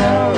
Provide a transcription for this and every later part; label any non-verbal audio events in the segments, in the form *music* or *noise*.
a broken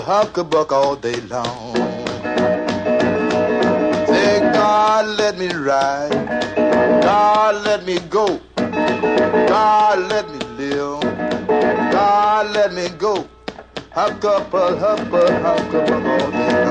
huck a buck all day long. Say, God, let me ride. God, let me go. God, let me live. God, let me go. Huck up huck a, huck buck all day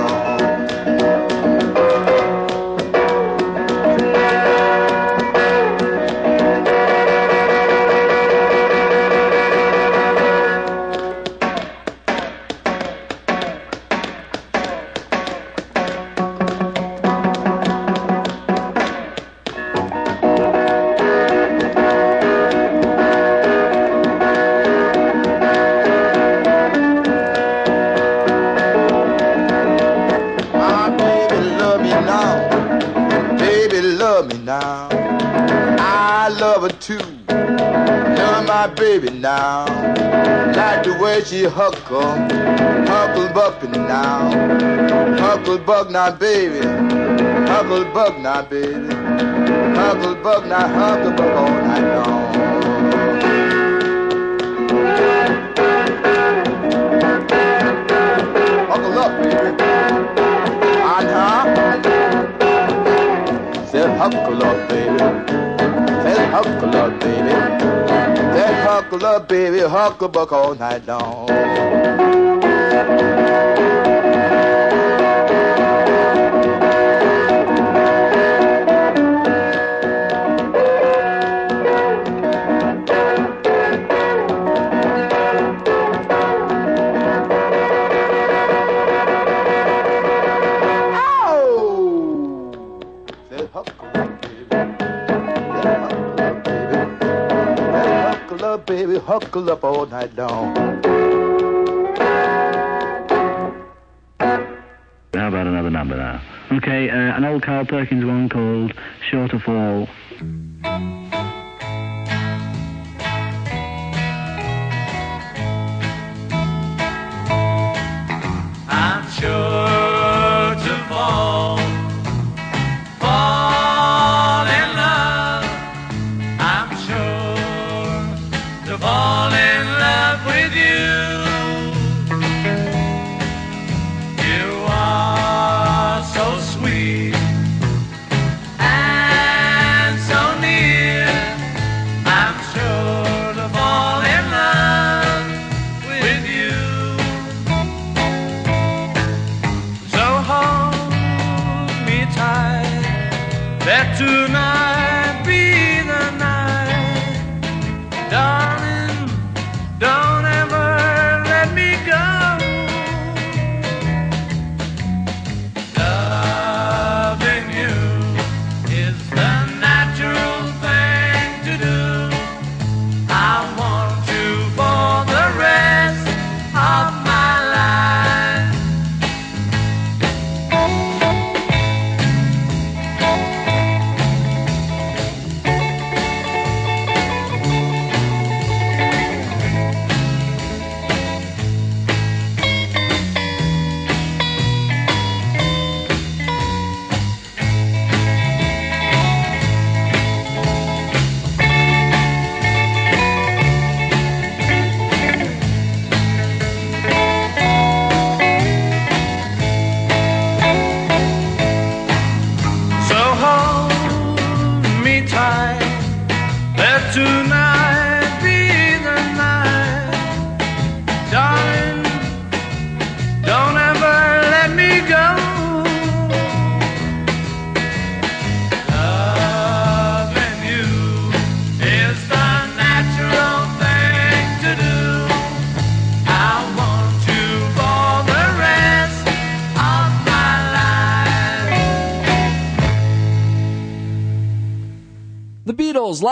She huckle, huckle buckin' now. Huckle bug now, baby. Huckle bug now, baby. Huckle bug now, huckle bug all night long. Huckle up, baby. Uh-huh. Said huckle up, baby. Said huckle up, baby. Huckle up, baby, huckle buck all night long. Huckle up all night long. How about another number now? Okay, uh, an old Carl Perkins one called Sure to Fall.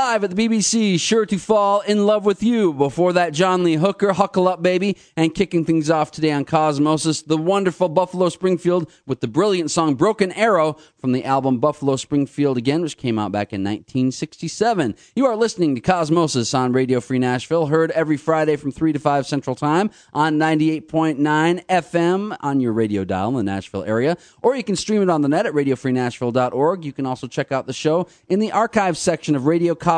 Live at the BBC, sure to fall in love with you. Before that, John Lee Hooker, Huckle Up Baby, and kicking things off today on Cosmosis, the wonderful Buffalo Springfield with the brilliant song Broken Arrow from the album Buffalo Springfield Again, which came out back in 1967. You are listening to Cosmosis on Radio Free Nashville, heard every Friday from 3 to 5 Central Time on 98.9 FM on your radio dial in the Nashville area, or you can stream it on the net at radiofreenashville.org. You can also check out the show in the archives section of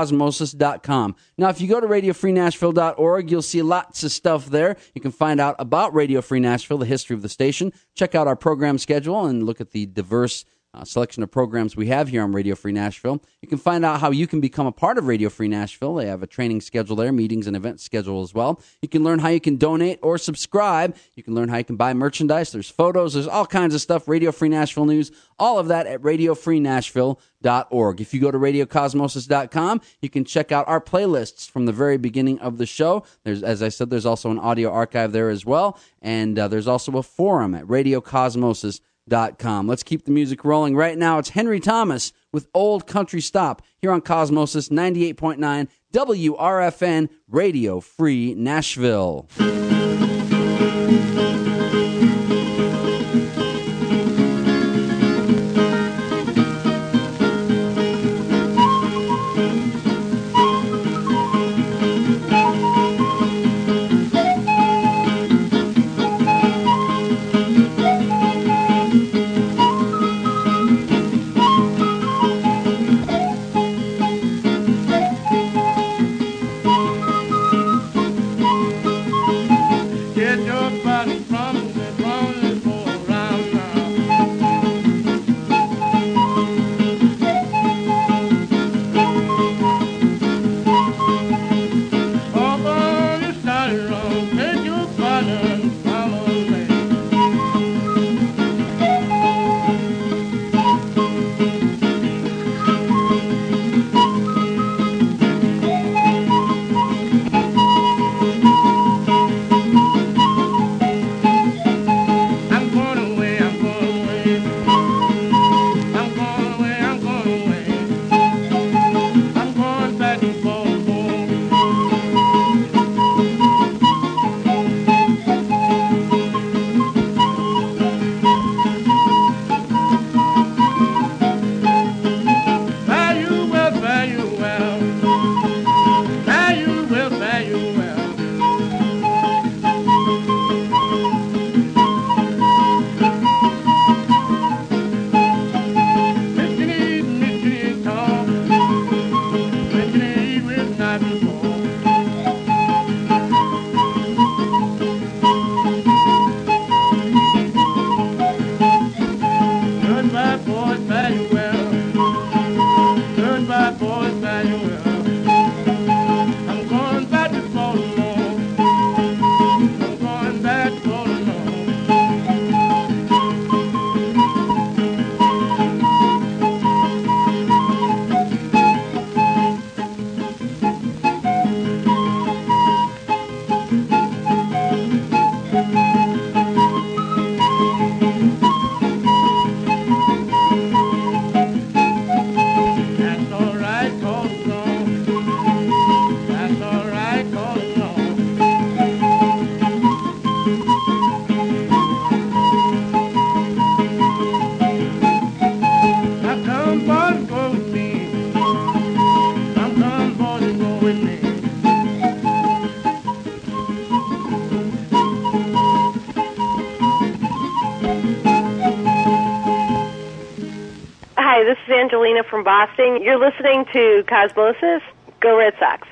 radiocosmosis.com. Now, if you go to radiofreenashville.org, you'll see lots of stuff there. You can find out about Radio Free Nashville, the history of the station, check out our program schedule, and look at the diverse uh, selection of programs we have here on Radio Free Nashville. You can find out how you can become a part of Radio Free Nashville. They have a training schedule there, meetings and event schedule as well. You can learn how you can donate or subscribe. You can learn how you can buy merchandise. There's photos, there's all kinds of stuff. Radio Free Nashville News, all of that at radiofreenashville.org. If you go to radiocosmosis.com, you can check out our playlists from the very beginning of the show. There's, as I said, there's also an audio archive there as well. And uh, there's also a forum at radiocosmosis.com com. Let's keep the music rolling. Right now, it's Henry Thomas with Old Country Stomp here on Cosmosis 98.9 WRFN Radio Free Nashville. You're listening to Cosmosis. Go Red Sox.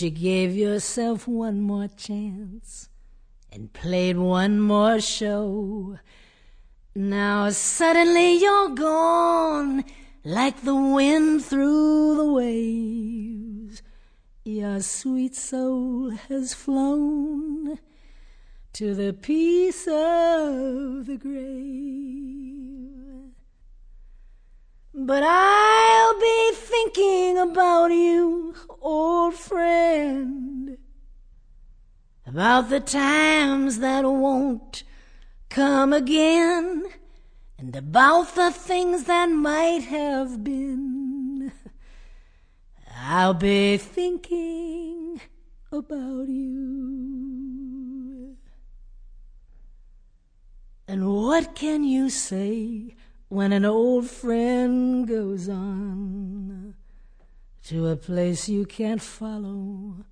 You gave yourself one more chance and played one more show. Now suddenly you're gone like the wind through the waves. Your sweet soul has flown to the peace of the grave. But I'll be thinking about you, old friend, about the times that won't come again, and about the things that might have been. I'll be thinking about you. And what can you say when an old friend goes on to a place you can't follow,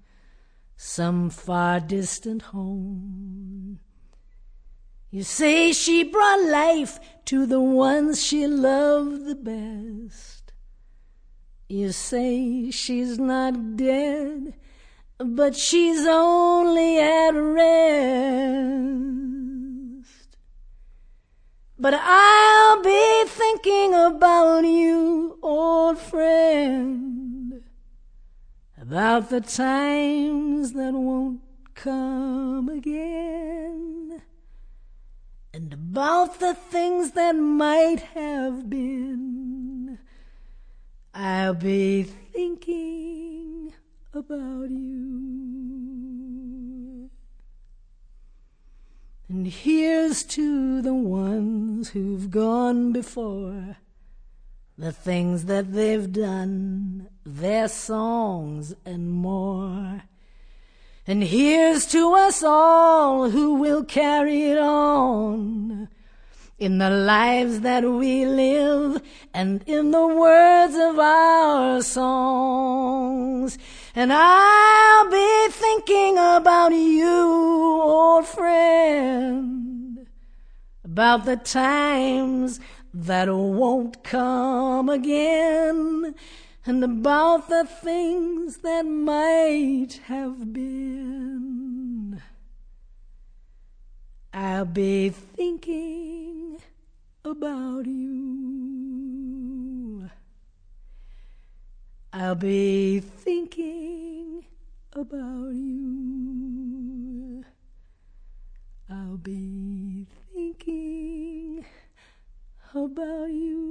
some far distant home? You say she brought life to the ones she loved the best. You say she's not dead, but she's only at rest. But I'll be thinking about you, old friend, about the times that won't come again, and about the things that might have been. I'll be thinking about you. And here's to the ones who've gone before, the things that they've done, their songs and more. And here's to us all who will carry it on in the lives that we live and in the words of our songs. And I'll be thinking about you, old friend, about the times that won't come again, and about the things that might have been. I'll be thinking about you. I'll be thinking about you. I'll be thinking about you.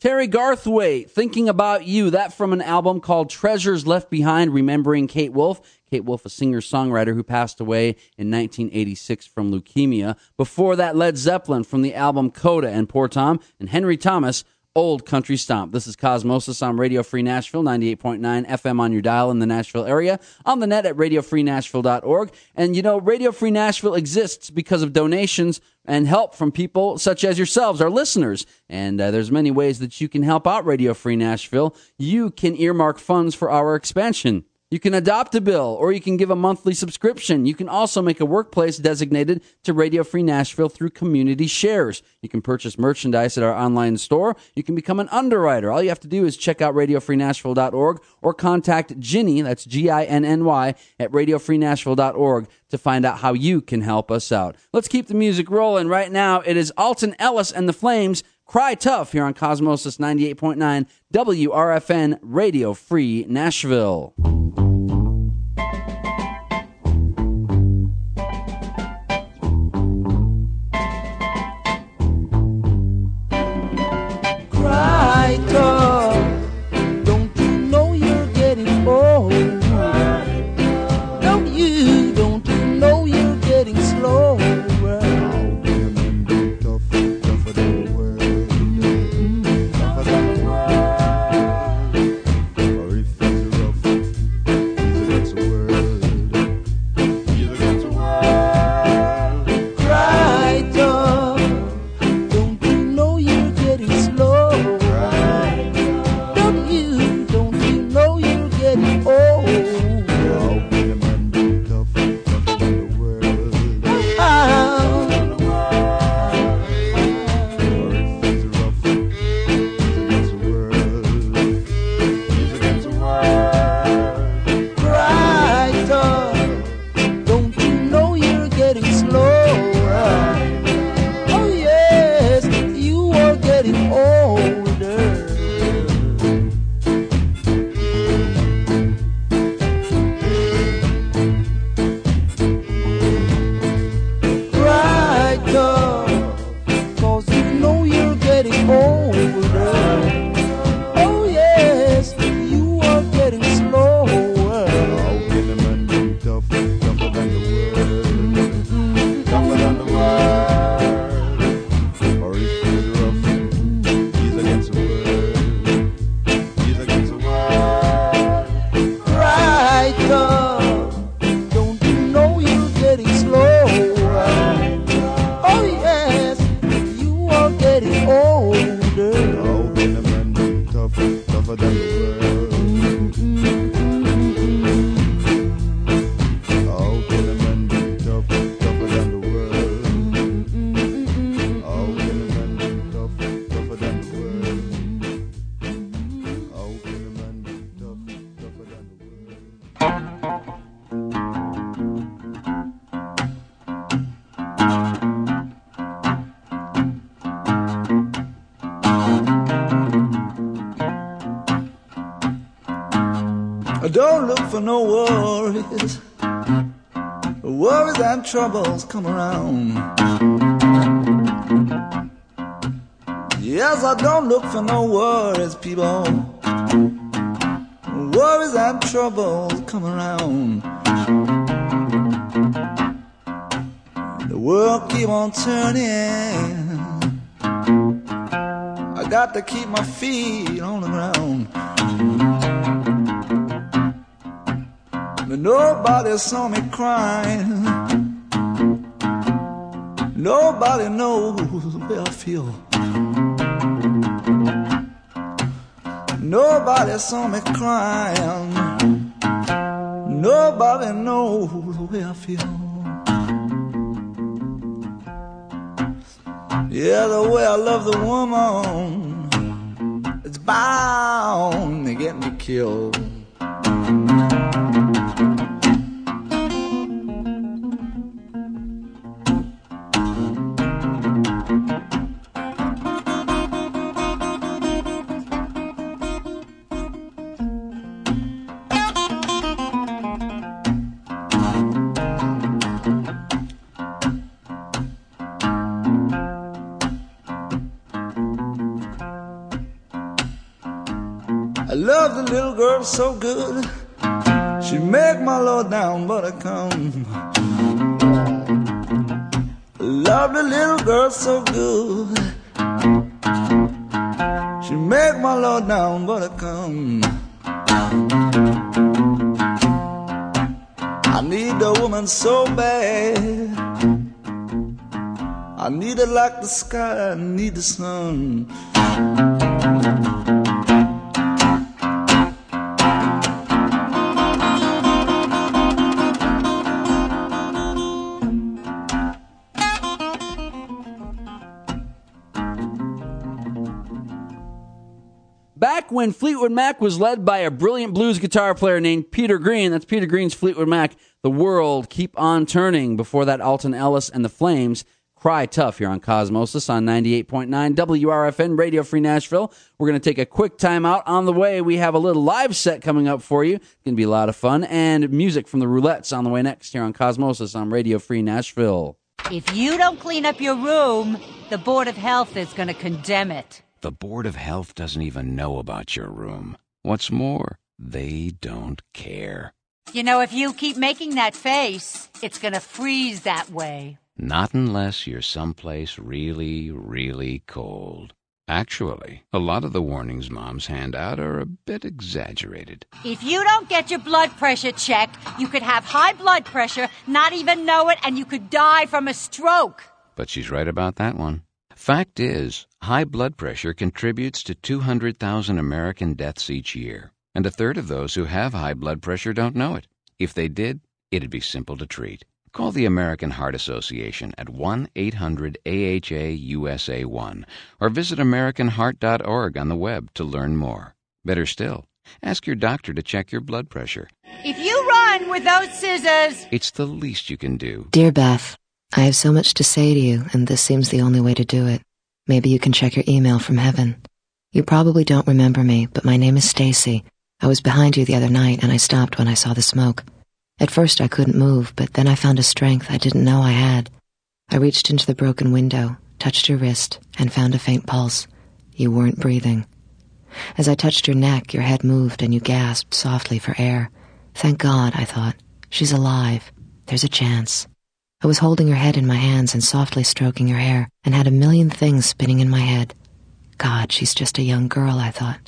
Terry Garthwaite, thinking about you. That from an album called Treasures Left Behind, remembering Kate Wolf. Kate Wolf, a singer songwriter who passed away in 1986 from leukemia. Before that, Led Zeppelin from the album Coda and Poor Tom, and Henry Thomas, Old Country Stomp. This is Cosmosis on Radio Free Nashville, 98.9 FM on your dial in the Nashville area, on the net at radiofreenashville.org. And you know, Radio Free Nashville exists because of donations and help from people such as yourselves, our listeners. And uh, there's many ways that you can help out Radio Free Nashville. You can earmark funds for our expansion. You can adopt a bill or you can give a monthly subscription. You can also make a workplace designated to Radio Free Nashville through community shares. You can purchase merchandise at our online store. You can become an underwriter. All you have to do is check out radiofreenashville.org or contact Ginny, that's G I N N Y, at radiofreenashville.org to find out how you can help us out. Let's keep the music rolling. Right now, it is Alton Ellis and the Flames. Cry Tough here on Cosmosis 98.9 WRFN Radio Free Nashville. Don't look for no worries. Worries and troubles come around. Yes, I don't look for no worries, people. Worries and troubles come around. The world keep on turning. I got to keep my feet on the ground. Nobody saw me crying. Nobody knows the way I feel. Nobody saw me crying. Nobody knows the way I feel. Yeah, the way I love the woman, it's bound to get me killed. Girl so good. She make my low down butter come. Love the little girl so good. She make my low down butter come. I need a woman so bad. I need her like the sky, I need the sun. Back when Fleetwood Mac was led by a brilliant blues guitar player named Peter Green, that's Peter Green's Fleetwood Mac, the world keep on turning. Before that, Alton Ellis and the Flames. Cry tough here on Cosmosis on 98.9 WRFN Radio Free Nashville. We're going to take a quick time out. On the way, we have a little live set coming up for you. It's going to be a lot of fun. And music from the Roulettes on the way next here on Cosmosis on Radio Free Nashville. If you don't clean up your room, the Board of Health is going to condemn it. The Board of Health doesn't even know about your room. What's more, they don't care. You know, if you keep making that face, it's going to freeze that way. Not unless you're someplace really, really cold. Actually, a lot of the warnings moms hand out are a bit exaggerated. If you don't get your blood pressure checked, you could have high blood pressure, not even know it, and you could die from a stroke. But she's right about that one. Fact is, high blood pressure contributes to 200,000 American deaths each year, and a third of those who have high blood pressure don't know it. If they did, it'd be simple to treat. Call the American Heart Association at 1 800 AHA USA 1 or visit AmericanHeart.org on the web to learn more. Better still, ask your doctor to check your blood pressure. If you run with those scissors, It's the least you can do. Dear Beth, I have so much to say to you, and this seems the only way to do it. Maybe you can check your email from heaven. You probably don't remember me, but my name is Stacy. I was behind you the other night, and I stopped when I saw the smoke. At first, I couldn't move, but then I found a strength I didn't know I had. I reached into the broken window, touched your wrist, and found a faint pulse. You weren't breathing. As I touched your neck, your head moved, and you gasped softly for air. Thank God, I thought. She's alive. There's a chance. I was holding her head in my hands and softly stroking her hair, and had a million things spinning in my head. God, she's just a young girl, I thought.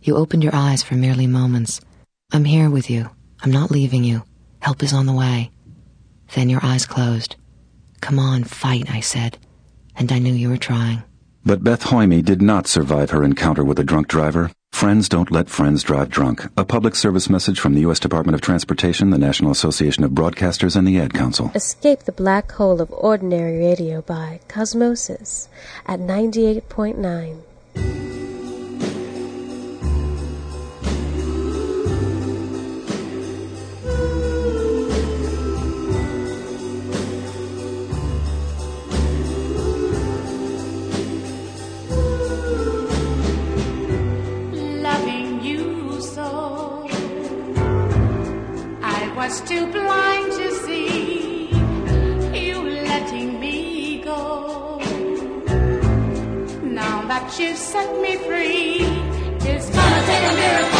You opened your eyes for merely moments. I'm here with you. I'm not leaving you. Help is on the way. Then your eyes closed. Come on, fight, I said, and I knew you were trying. But Beth Hoyme did not survive her encounter with a drunk driver. Friends don't let friends drive drunk. A public service message from the U.S. Department of Transportation, the National Association of Broadcasters, and the Ad Council. Escape the black hole of ordinary radio by Cosmosis at 98.9. was too blind to see you letting me go. Now that you've set me free, it's gonna take a miracle.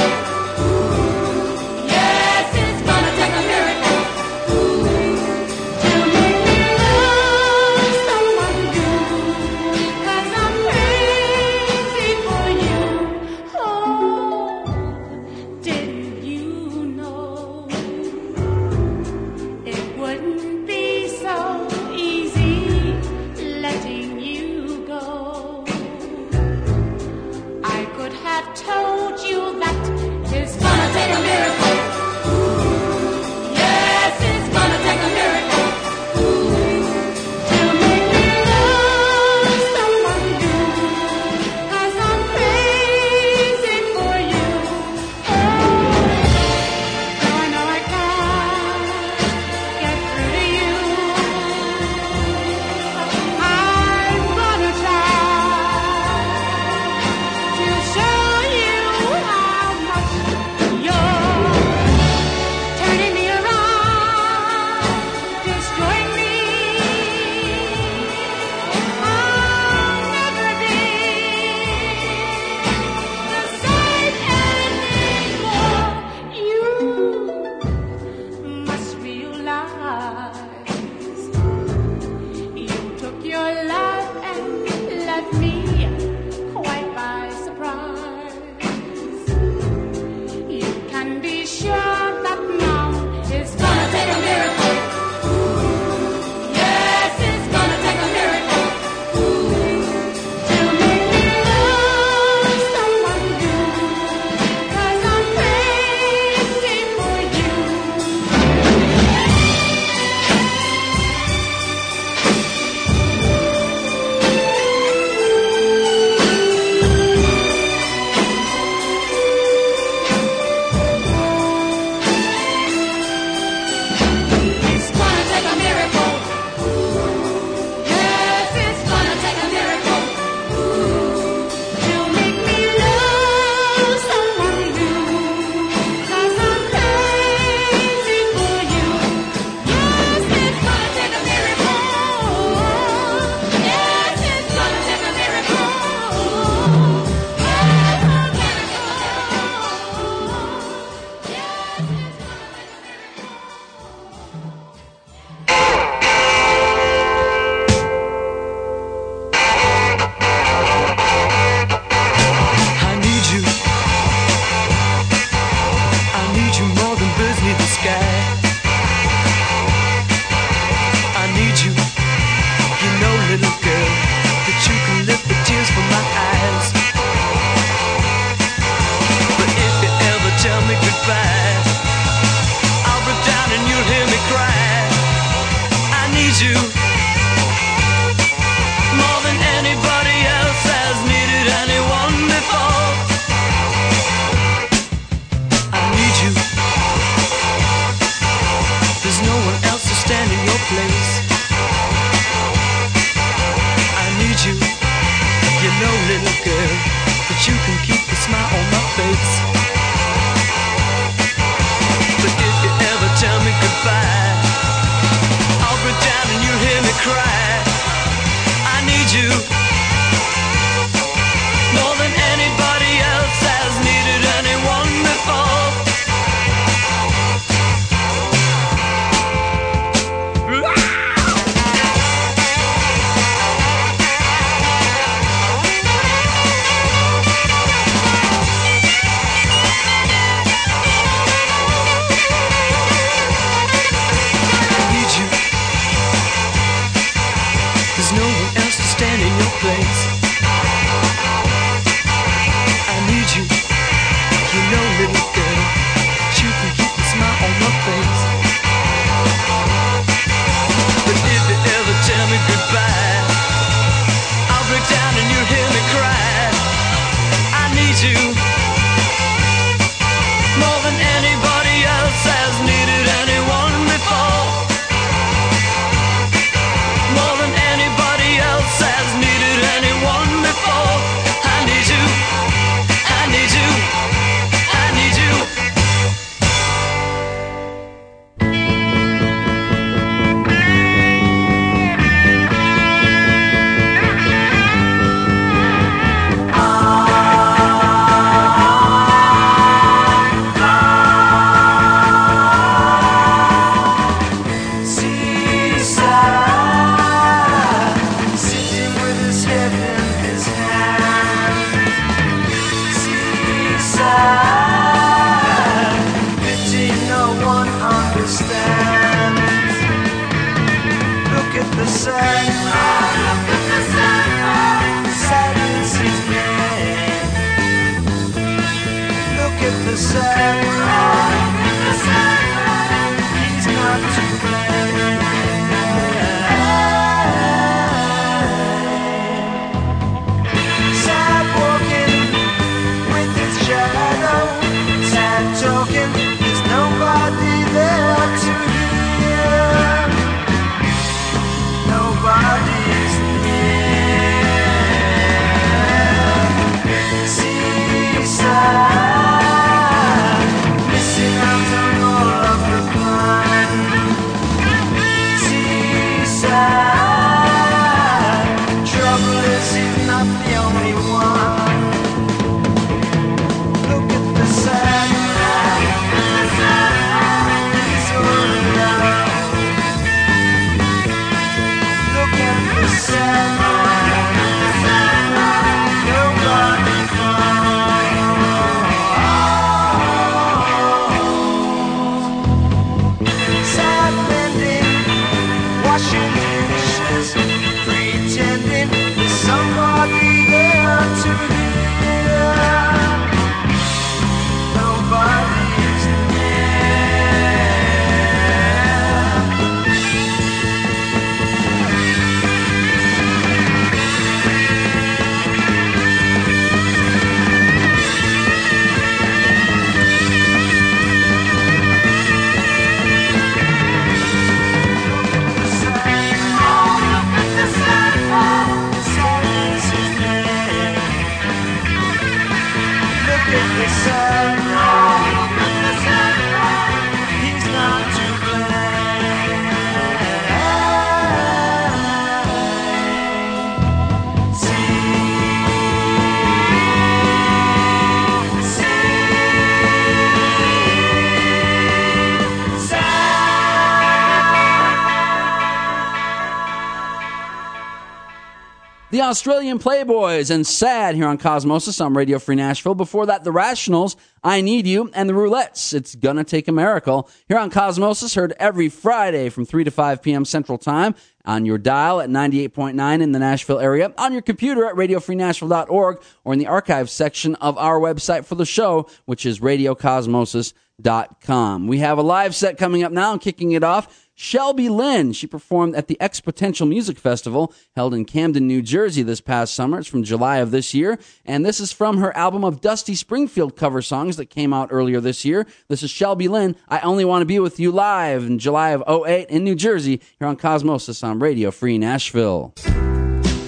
Australian Playboys and Sad here on Cosmosis on Radio Free Nashville. Before that, The Rationals, I Need You, and The Roulettes, It's Gonna Take a Miracle. Here on Cosmosis, heard every Friday from 3 to 5 p.m. Central Time on your dial at 98.9 in the Nashville area, on your computer at radiofreenashville.org, or in the archives section of our website for the show, which is radiocosmosis.com. We have a live set coming up now kicking it off. Shelby Lynne. She performed at the XPoNential Music Festival held in Camden, New Jersey this past summer. It's from July of this year. And this is from her album of Dusty Springfield cover songs that came out earlier this year. This is Shelby Lynne. I Only Want to Be With You live in July of 08 in New Jersey here on Cosmosis on Radio Free Nashville.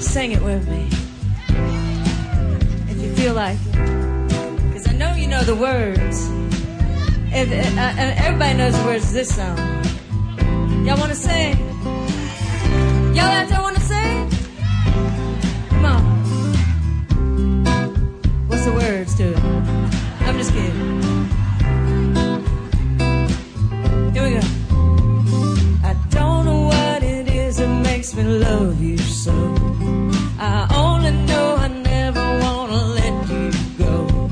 Sing it with me. If you feel like. Because I know you know the words. If, uh, uh, everybody knows the words to this song. Y'all want to sing? Y'all out there want to sing? Come on. What's the words to it? I'm just kidding. Here we go. I don't know what it is that makes me love you so. I only know I never want to let you go.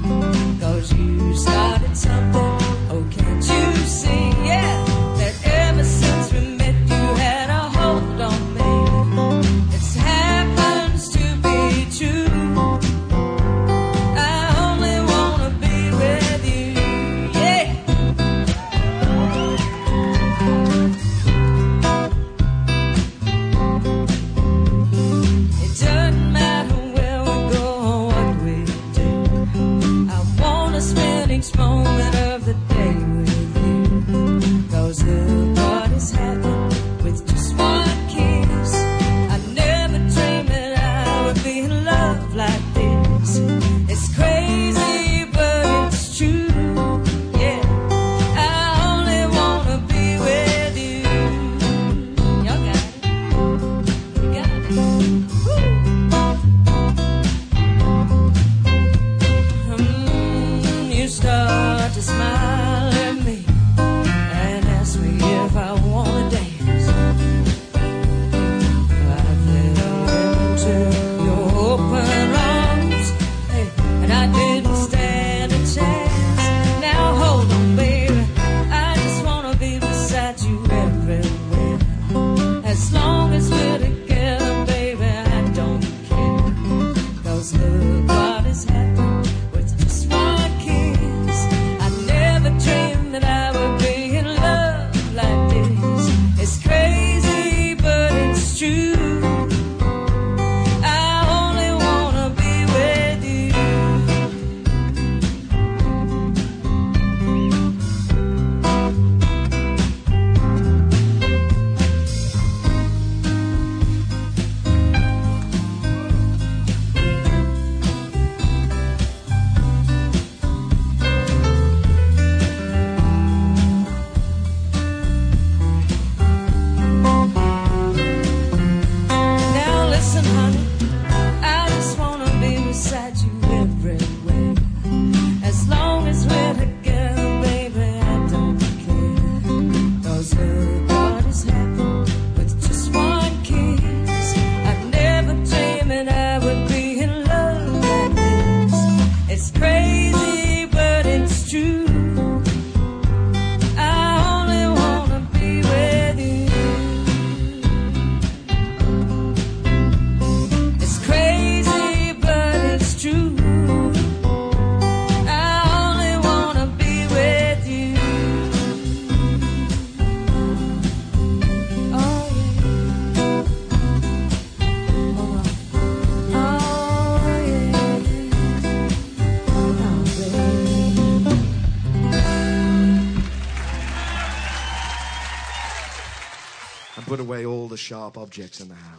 Cause you started something. Moment away all the sharp objects in the house.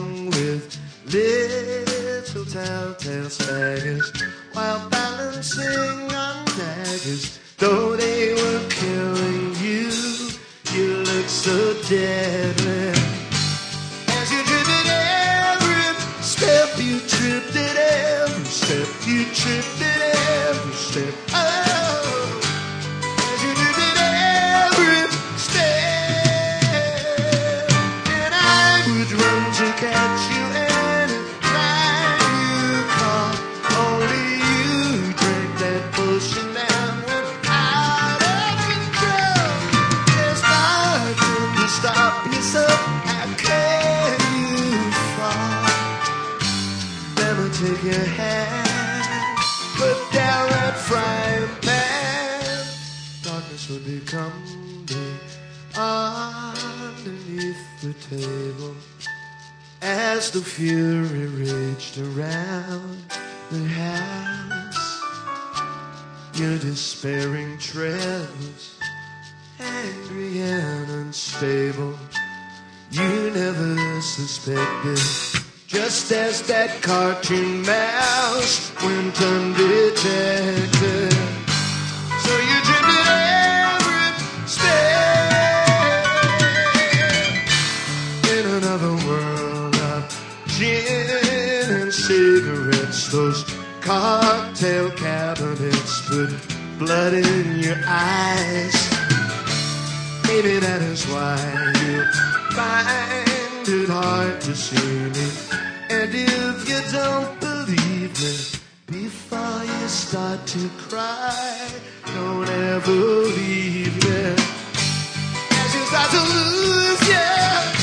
along with little telltale staggers while balancing on daggers. Though they were killing you, you look so deadly. As you tripped at every step, you tripped at every step, you tripped at every step. table as the fury raged around the house. Your despairing tread angry and unstable. You never suspected. Just as that cartoon mouse went undetected. So you drifted those cocktail cabinets put blood in your eyes. Maybe that is why you find it hard to see me. And if you don't believe me, before you start to cry, don't ever leave me. As you start to lose, yeah.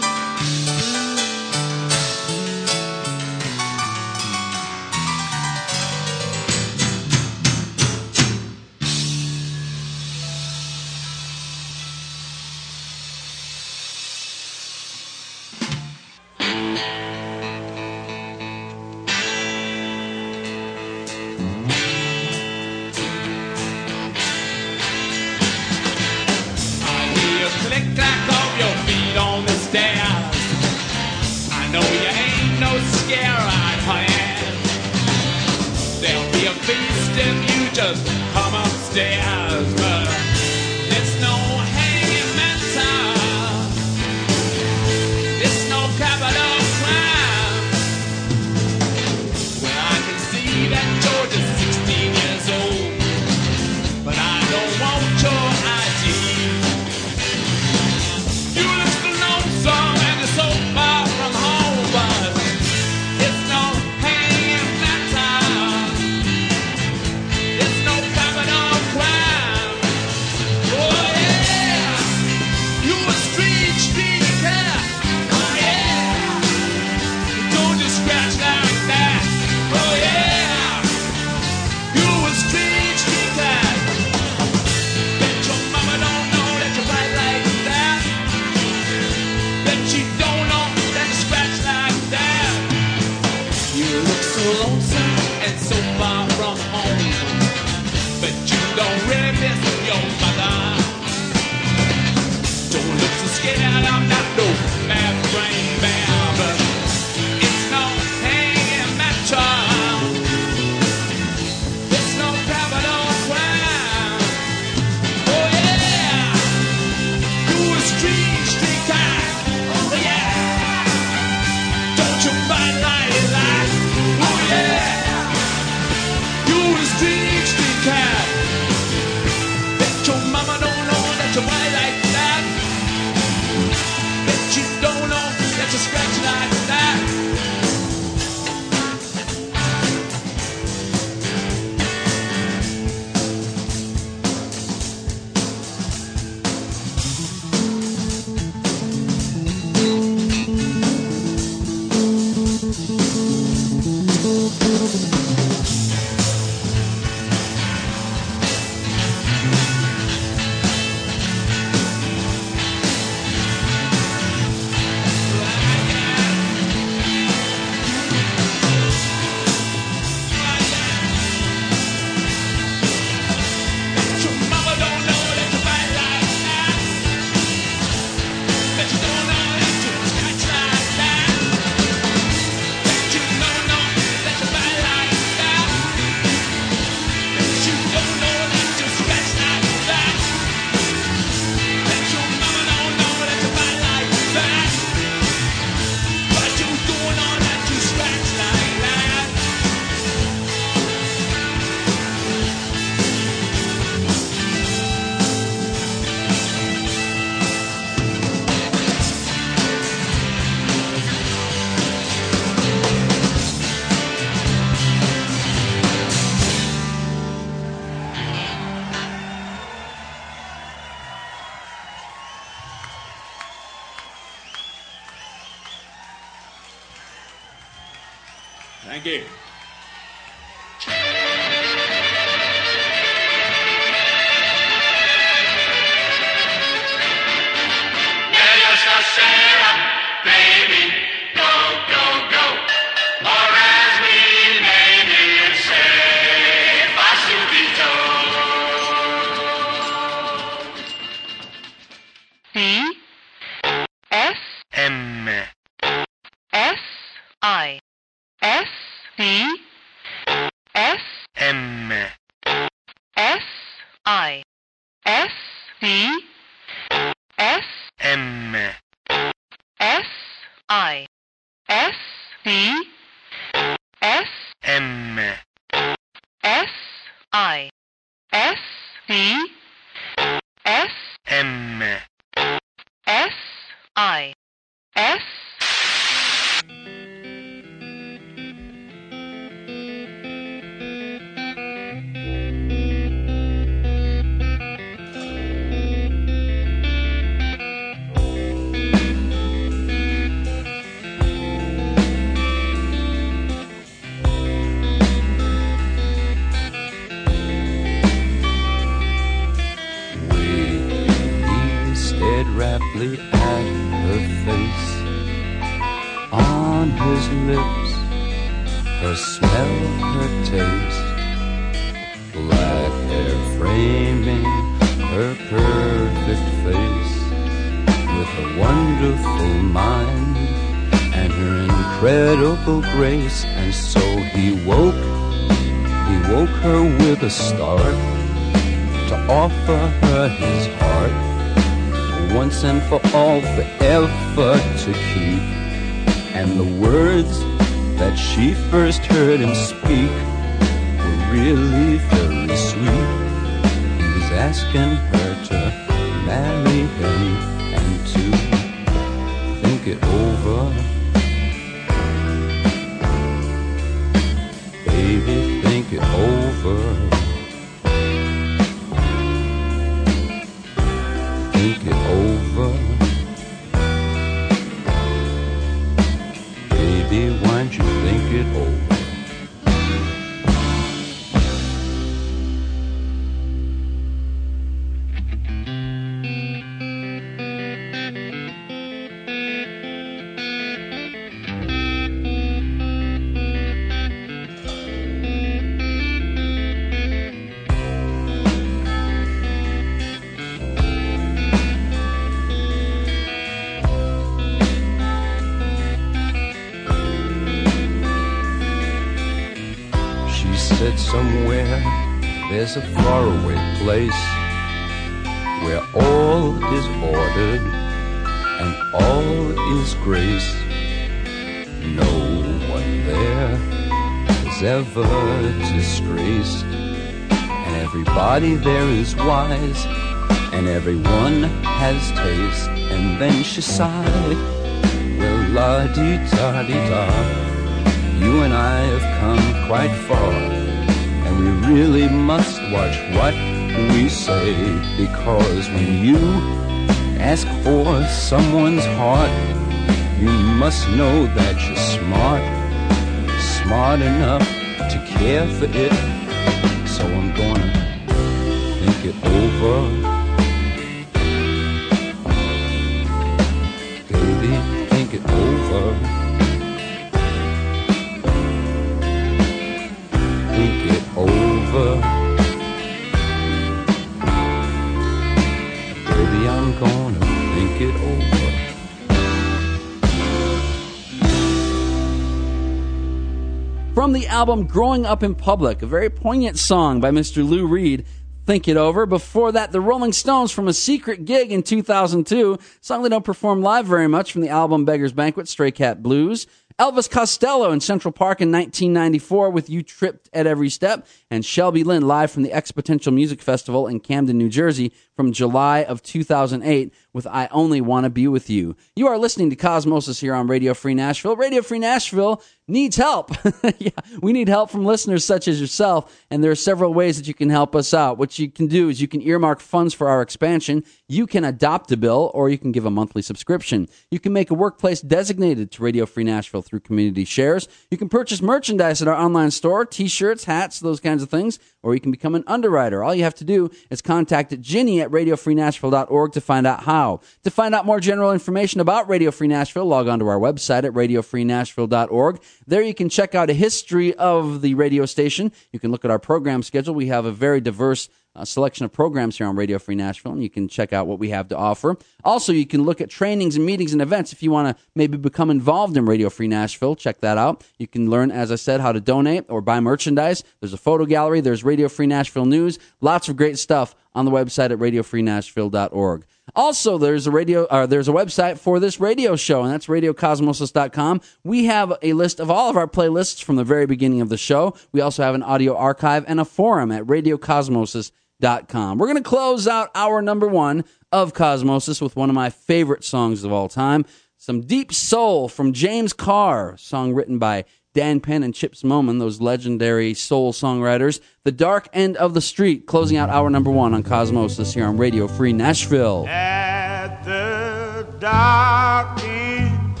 Growing Up in Public, a very poignant song by Mr. Lou Reed. Think it over. Before that, the Rolling Stones from a secret gig in 2002, song they don't perform live very much from the album Beggar's Banquet, Stray Cat Blues. Elvis Costello in Central Park in 1994 with You Tripped at Every Step, and Shelby Lynne live from the XPoNential Music Festival in Camden, New Jersey from July of 2008 with I Only Want to Be With You. You are listening to Cosmosis here on Radio Free Nashville. Radio Free Nashville needs help. *laughs* yeah, we need help from listeners such as yourself, and there are several ways that you can help us out. What you can do is you can earmark funds for our expansion, you can adopt a bill, or you can give a monthly subscription. You can make a workplace designated to Radio Free Nashville through community shares. You can purchase merchandise at our online store, t-shirts, hats, those kinds of things, or you can become an underwriter. All you have to do is contact Ginny at radiofreenashville.org to find out how. To find out more general information about Radio Free Nashville, log on to our website at radiofreenashville.org. There you can check out a history of the radio station. You can look at our program schedule. We have a very diverse uh, selection of programs here on Radio Free Nashville, and you can check out what we have to offer. Also, you can look at trainings and meetings and events if you want to maybe become involved in Radio Free Nashville. Check that out. You can learn, as I said, how to donate or buy merchandise. There's a photo gallery. There's Radio Free Nashville News. Lots of great stuff on the website at radiofreenashville.org. Also, there's a radio, or there's a website for this radio show, and that's radiocosmosis.com. We have a list of all of our playlists from the very beginning of the show. We also have an audio archive and a forum at radiocosmosis.com. We're going to close out our number one of Cosmosis with one of my favorite songs of all time. Some deep soul from James Carr, song written by Dan Penn and Chips Moman, those legendary soul songwriters. The Dark End of the Street, closing out our number one on Cosmosis here on Radio Free Nashville. At the dark end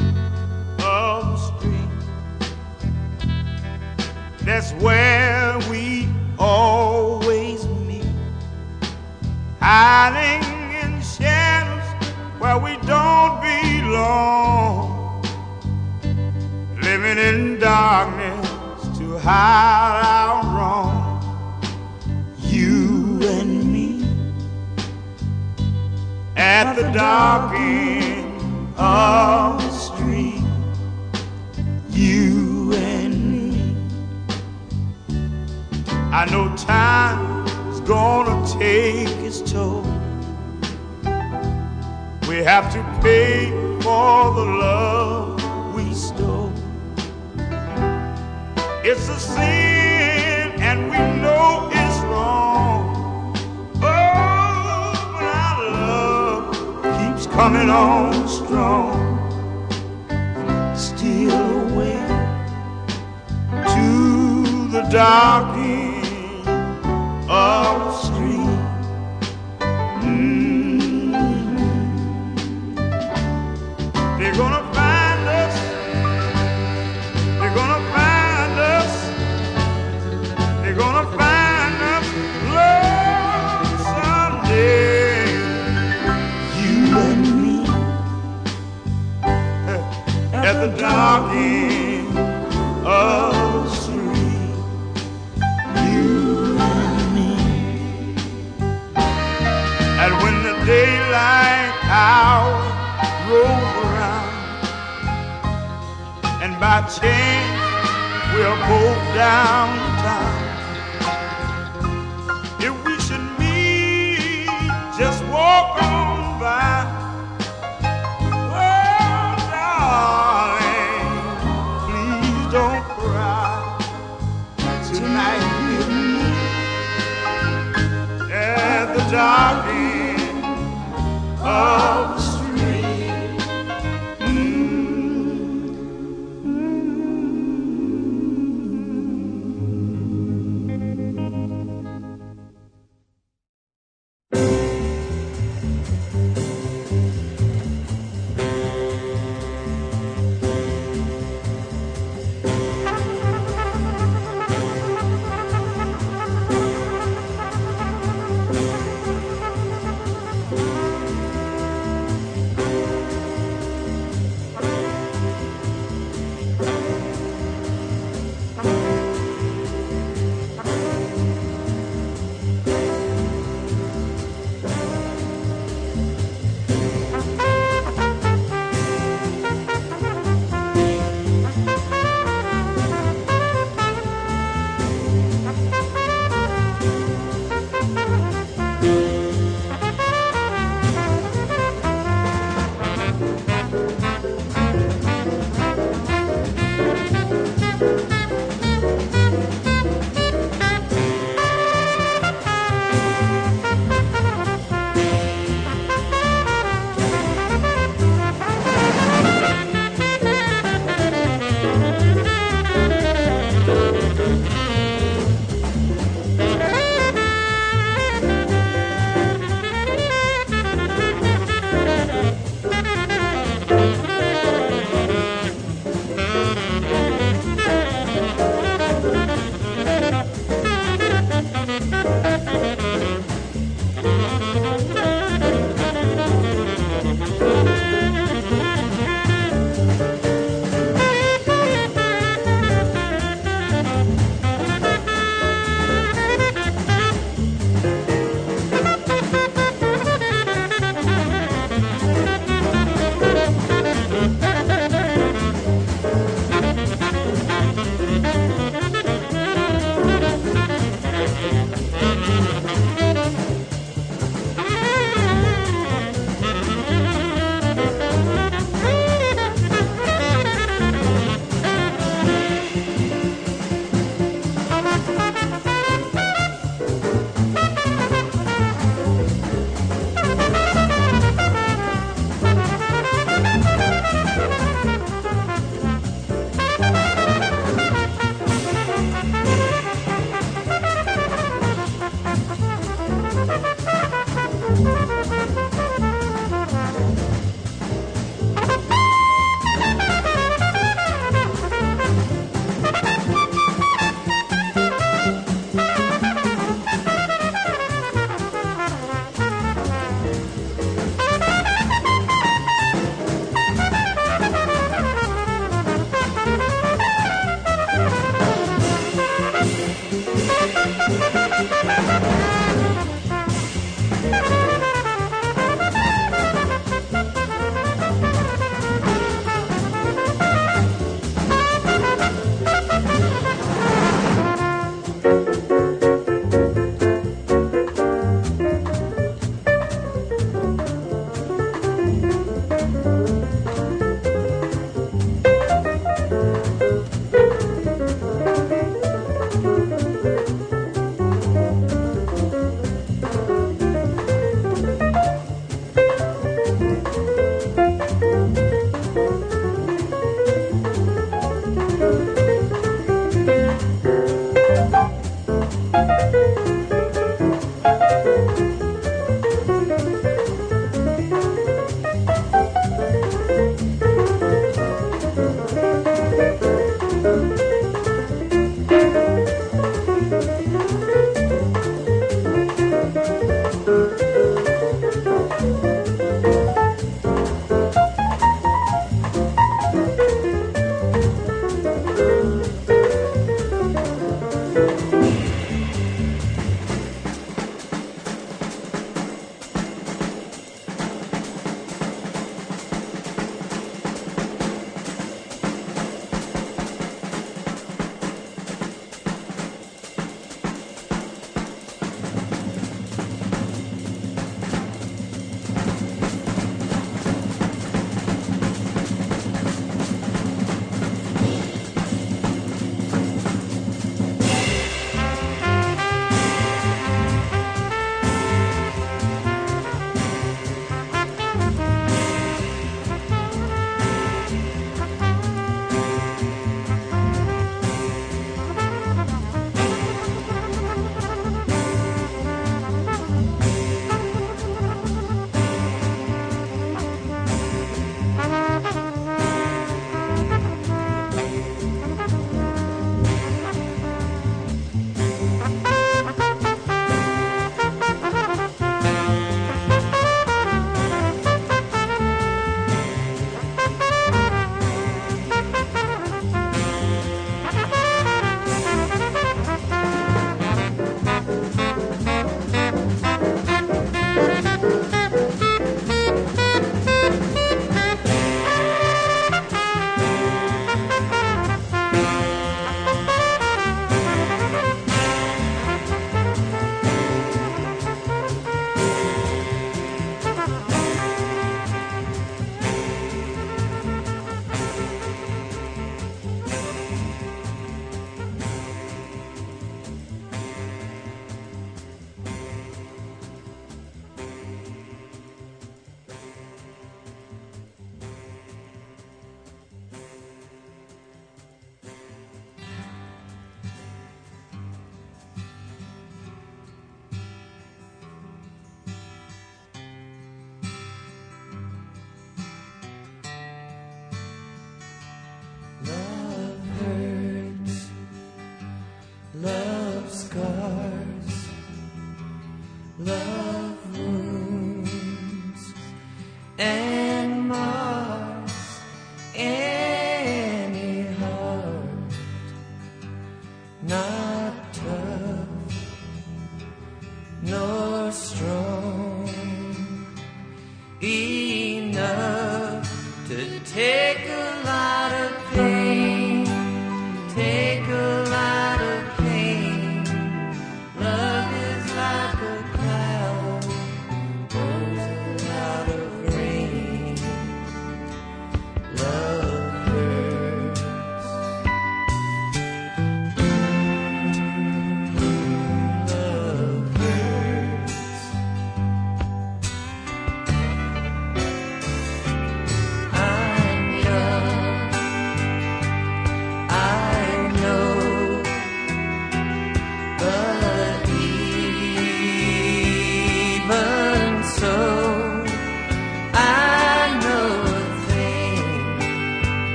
of the street, that's where we always meet. Hiding in shadows where we don't belong. Living in darkness to hide our wrong. You and me at the dark end of the street. You and me. I know time is gonna take its toll. We have to pay for the love we stole. It's a sin, and we know it's wrong. Oh, but our love keeps coming on strong. Steal away to the dark end of the street. The dark of the street. You and me. And when the daylight hour rolls around, and by chance we're both downtown.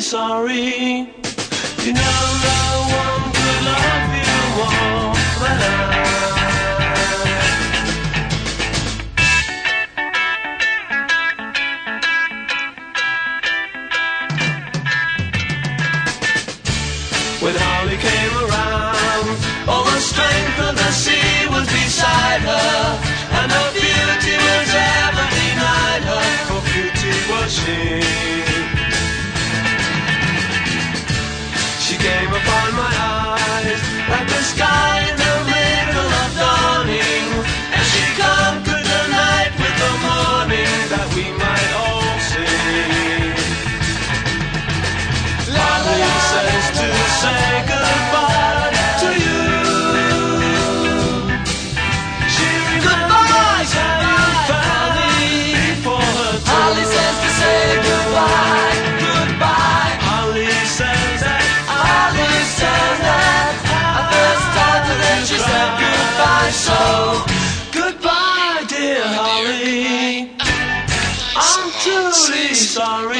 Sorry. You know no sorry.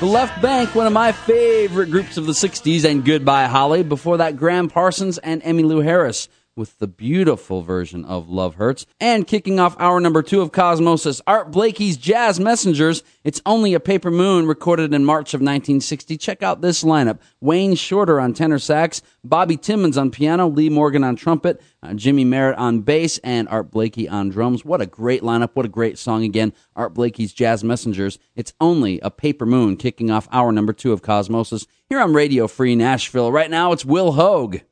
The Left Banke, one of my favorite groups of the 60s, and Goodbye Holly. Before that, Gram Parsons and Emmylou Harris with the beautiful version of Love Hurts. And kicking off hour number two of Cosmosis, Art Blakey's Jazz Messengers. It's Only a Paper Moon, recorded in March of 1960. Check out this lineup Wayne Shorter on tenor sax, Bobby Timmons on piano, Lee Morgan on trumpet, uh, Jymie Merritt on bass, and Art Blakey on drums. What a great lineup. What a great song again. Art Blakey's Jazz Messengers. It's Only a Paper Moon, kicking off hour number two of Cosmosis here on Radio Free Nashville. Right now, it's Will Hoge.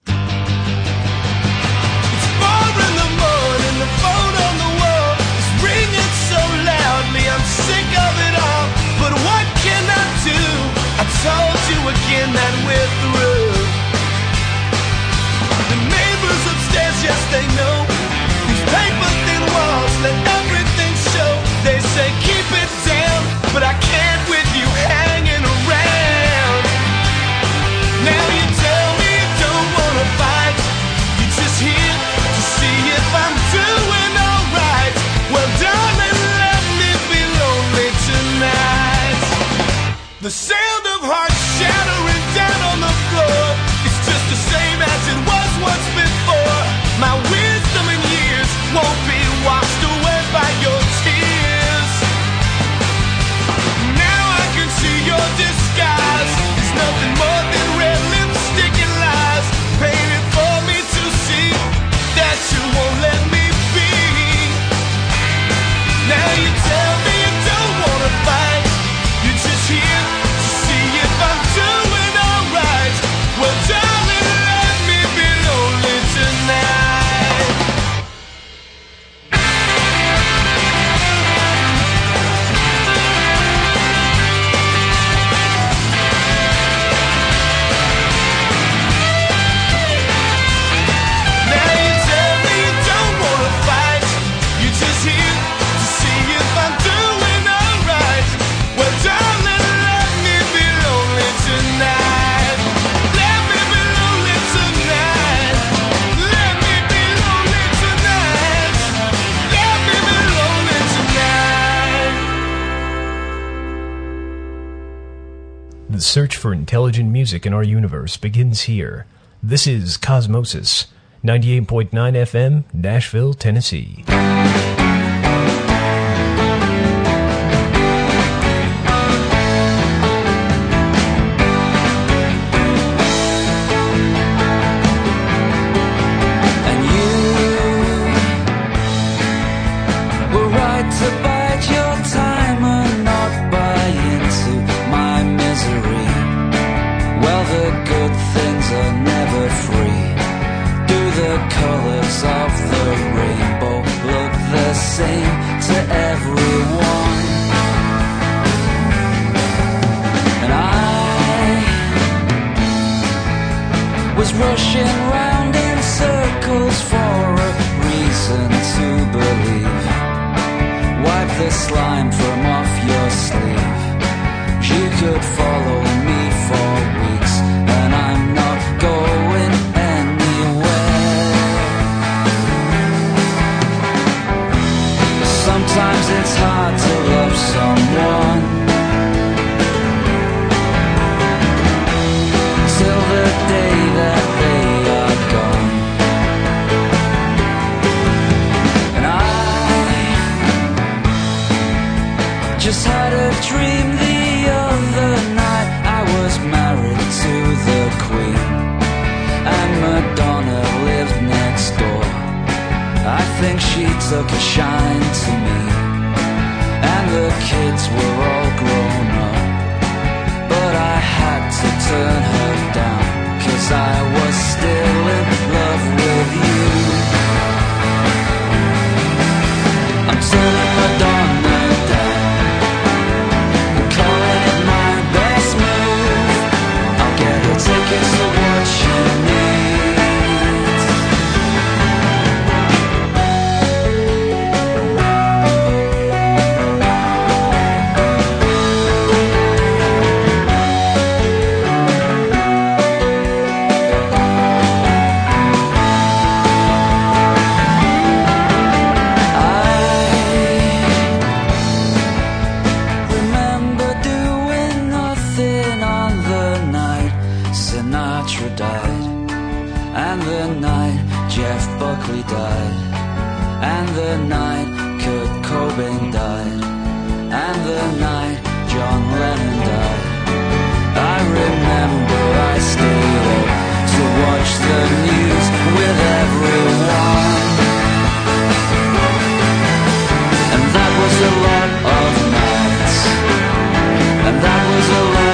For intelligent music in our universe begins here. This is Cosmosis, 98.9 FM, Nashville, Tennessee. Wipe the slime from off your sleeve. You could follow dream the other night. I was married to the Queen, and Madonna lived next door. I think she took a shine to me, and the kids were all grown up. But I had to turn her down, cause I was still in love with you. I'm turning Madonna that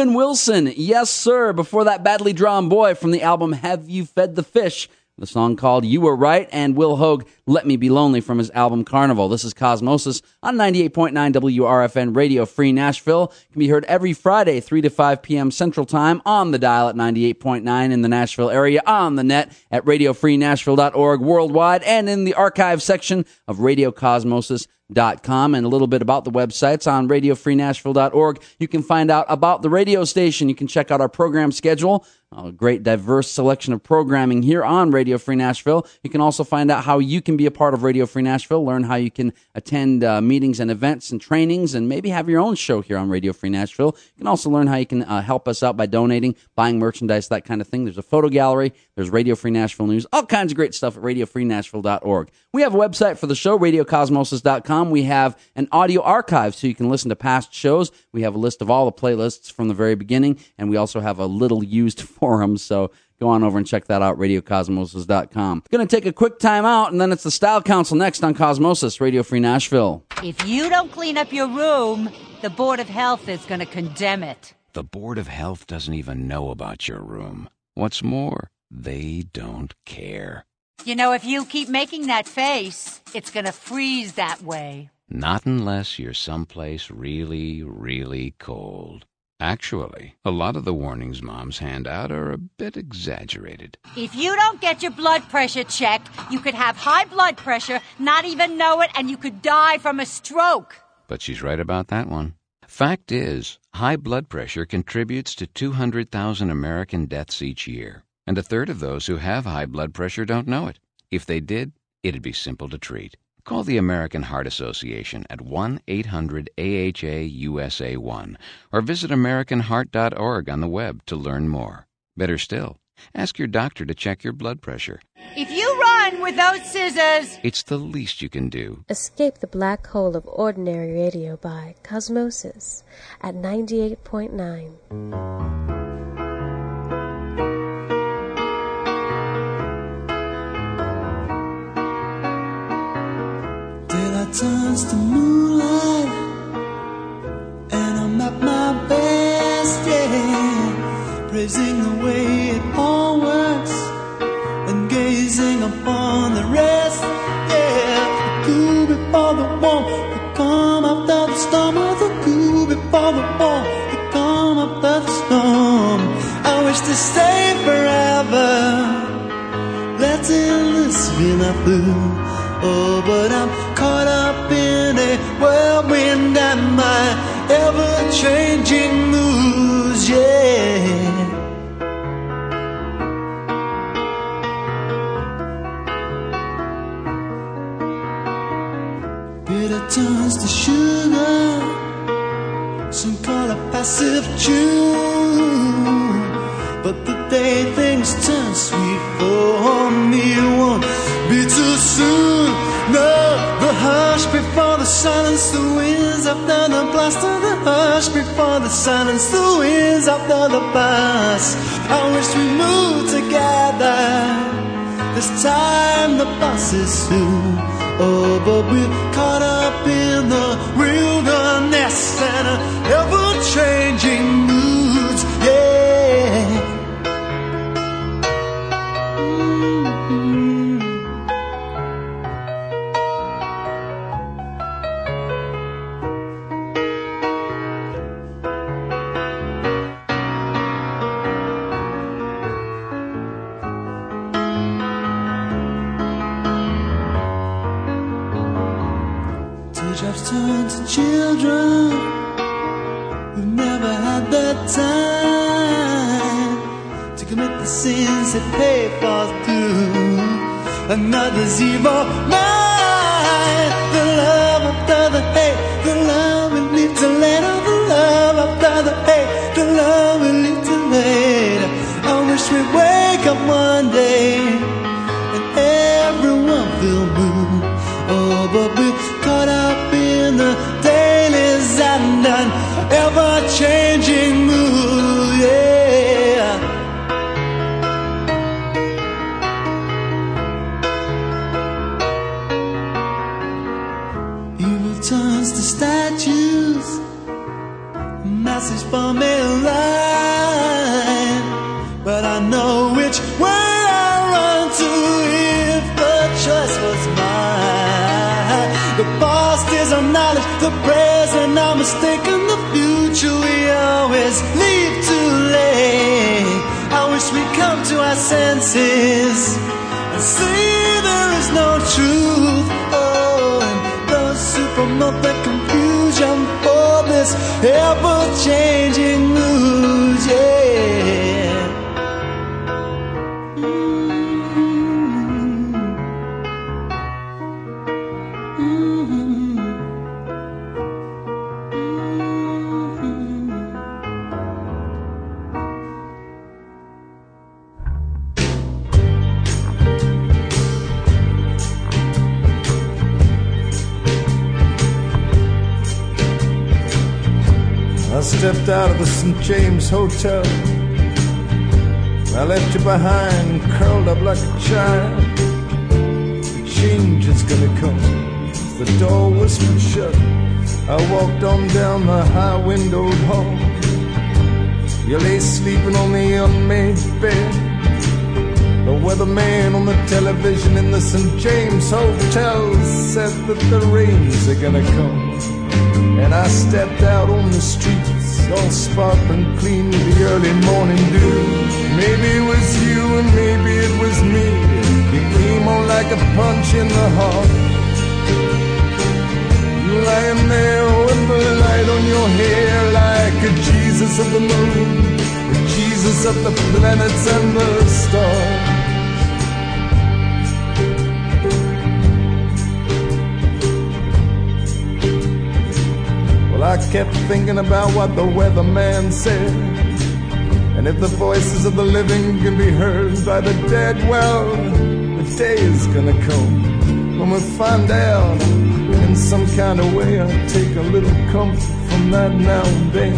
Reuben Wilson, yes, sir. Before that, Badly Drawn Boy from the album Have You Fed the Fish? The song called You Were Right, and Will Hoge, Let Me Be Lonely from his album Carnival. This is Cosmosis on 98.9 WRFN Radio Free Nashville. Can be heard every Friday, 3 to 5 p.m. Central Time on the dial at 98.9 in the Nashville area, on the net at radiofreenashville.org worldwide, and in the archive section of radiocosmosis.com and a little bit about the websites on radiofreenashville.org. You can find out about the radio station. You can check out our program schedule. A great diverse selection of programming here on Radio Free Nashville. You can also find out how you can be a part of Radio Free Nashville, learn how you can attend uh, meetings and events and trainings, and maybe have your own show here on Radio Free Nashville. You can also learn how you can uh, help us out by donating, buying merchandise, that kind of thing. There's a photo gallery, there's Radio Free Nashville News, all kinds of great stuff at radiofreenashville.org. We have a website for the show, radiocosmosis.com. We have an audio archive so you can listen to past shows. We have a list of all the playlists from the very beginning, and we also have a little used forum. So go on over and check that out, radiocosmosis.com. Going to take a quick time out, and then it's the Style Council next on Cosmosis, Radio Free Nashville. If you don't clean up your room, the Board of Health is going to condemn it. The Board of Health doesn't even know about your room. What's more, they don't care. You know, if you keep making that face, it's going to freeze that way. Not unless you're someplace really, really cold. Actually, a lot of the warnings moms hand out are a bit exaggerated. If you don't get your blood pressure checked, you could have high blood pressure, not even know it, and you could die from a stroke. But she's right about that one. Fact is, high blood pressure contributes to 200,000 American deaths each year, and a third of those who have high blood pressure don't know it. If they did, it'd be simple to treat. Call the American Heart Association at 1 800 AHA USA 1 or visit AmericanHeart.org on the web to learn more. Better still, ask your doctor to check your blood pressure. If you run with those scissors, It's the least you can do. Escape the black hole of ordinary radio by Cosmosis at 98.9. turns to moonlight and I'm at my best, yeah. Praising the way it all works and gazing upon the rest, yeah. The cool before the warm, the calm after the storm, oh, the cool before the warm, the calm after the storm. I wish to stay forever letting this be my blue. Oh, but I'm caught up in a whirlwind and my ever-changing moods, yeah. Bitter turns to sugar, some call a passive tune. But the day things turn sweet for me won't be too soon. No, the hush before the silence, the winds after the blast of the hush before the silence, the winds after the blast. I wish we moved together. This time the bus is soon. Oh, but we're caught up in the wilderness and ever-changing moods. Find out. In some kind of way, I take a little comfort from that now and then.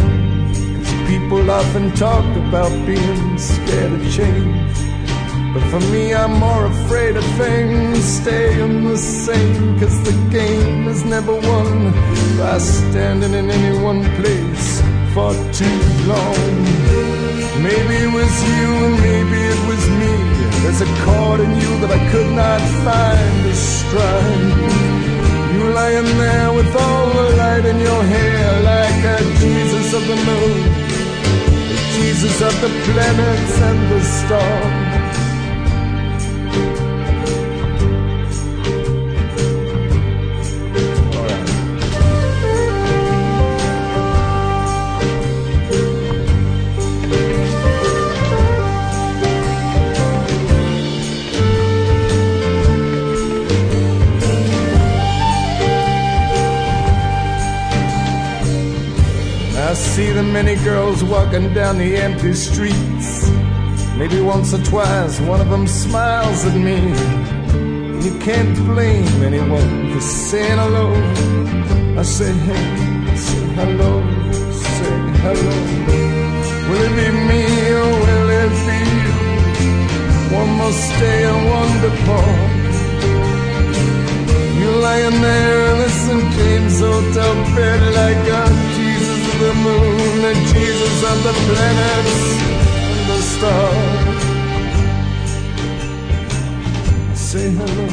Cause people often talk about being scared of change. But for me, I'm more afraid of things staying the same. Cause the game is never won by standing in any one place for too long. Maybe it was you and maybe it was me. There's a chord in you that I could not find to. You lying there with all the light in your hair like a Jesus of the moon, the Jesus of the planets and the stars. See the many girls walking down the empty streets. Maybe once or twice one of them smiles at me. You can't blame anyone for saying hello. I say hey, say hello, say hello. Will it be me or will it be you? One more stay and one depart. You lying there in the St. James oh, Hotel bed like a the moon and Jesus of the planets and the stars. Say hello,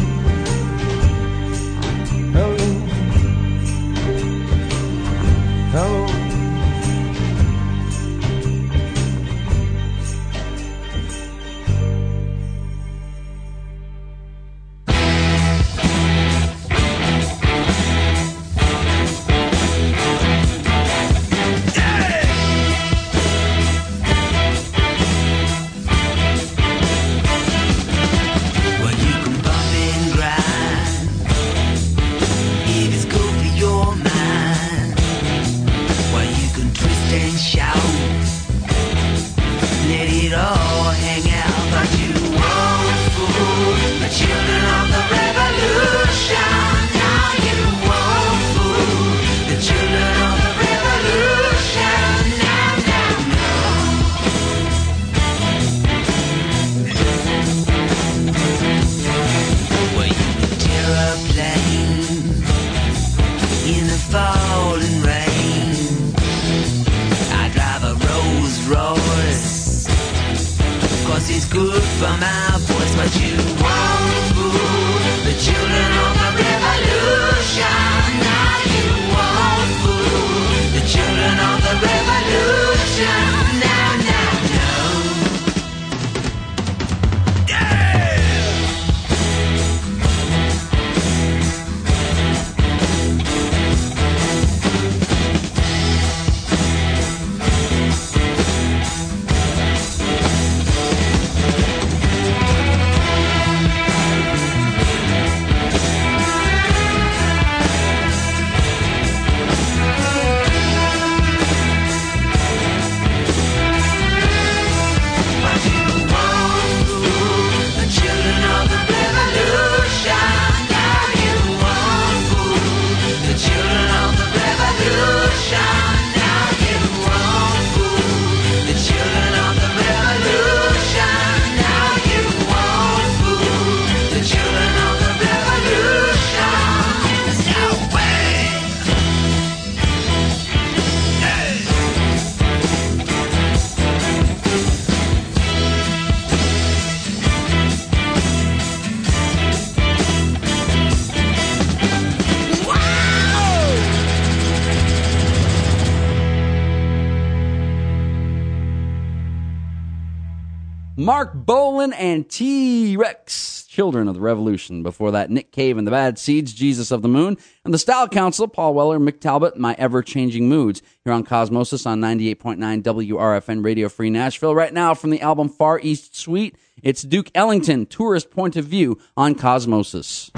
Marc Bolan and T Rex, Children of the Revolution. Before that, Nick Cave and the Bad Seeds, Jesus of the Moon, and the Style Council, Paul Weller, Mick Talbot, My Ever Changing Moods. Here on Cosmosis on 98.9 WRFN Radio Free Nashville. Right now, from the album Far East Suite, it's Duke Ellington, Tourist Point of View on Cosmosis.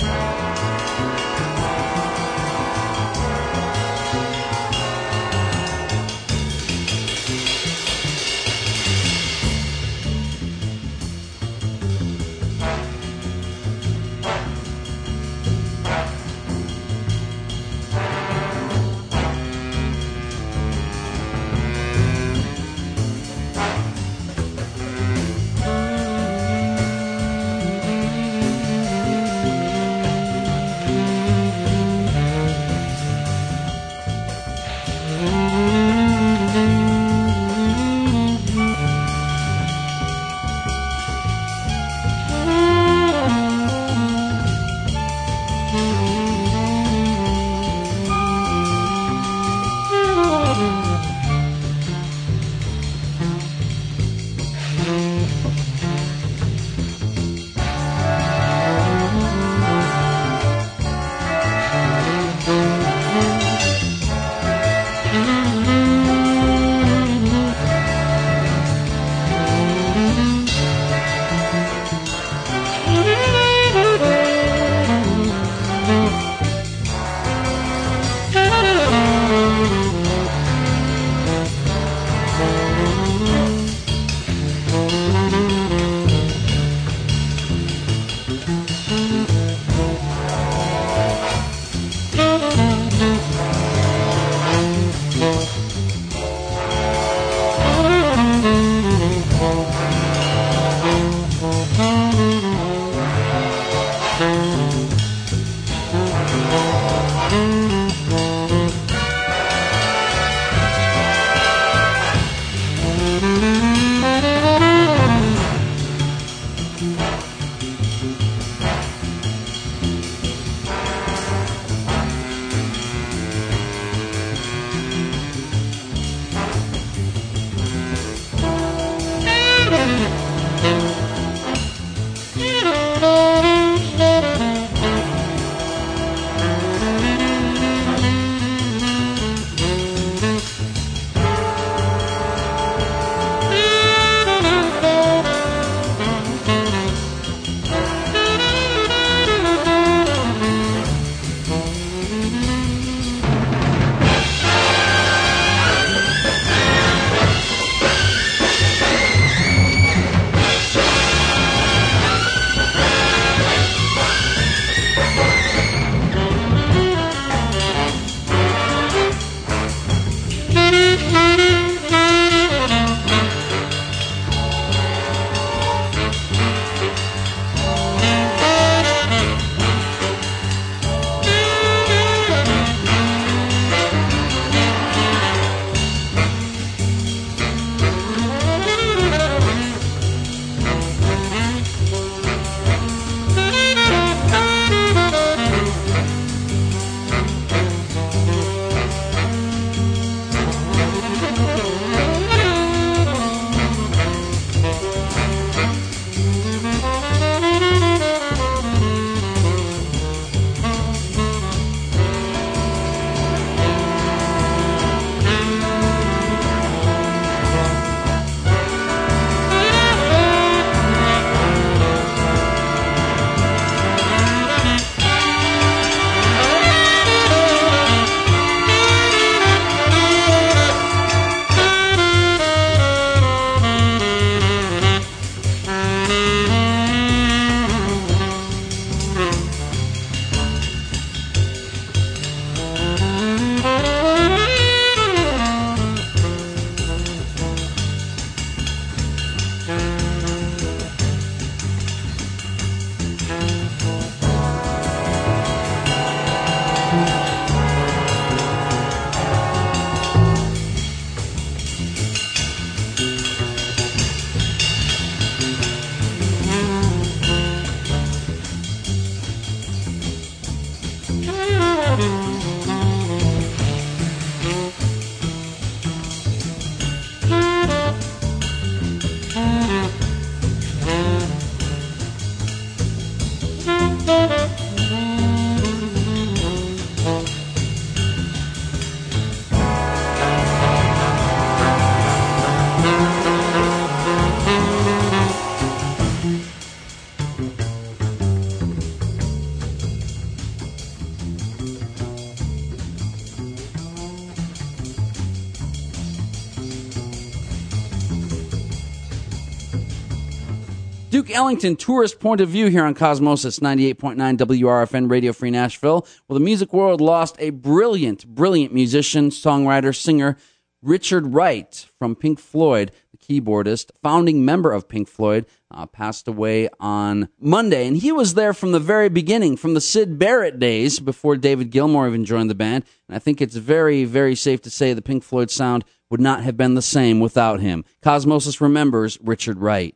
Ellington, tourist point of view here on Cosmosis 98.9 WRFN Radio Free Nashville. Well, the music world lost a brilliant, brilliant musician, songwriter, singer, Richard Wright from Pink Floyd, the keyboardist, founding member of Pink Floyd, uh, passed away on Monday. And he was there from the very beginning, from the Syd Barrett days before David Gilmour even joined the band. And I think it's very, very safe to say the Pink Floyd sound would not have been the same without him. Cosmosis remembers Richard Wright.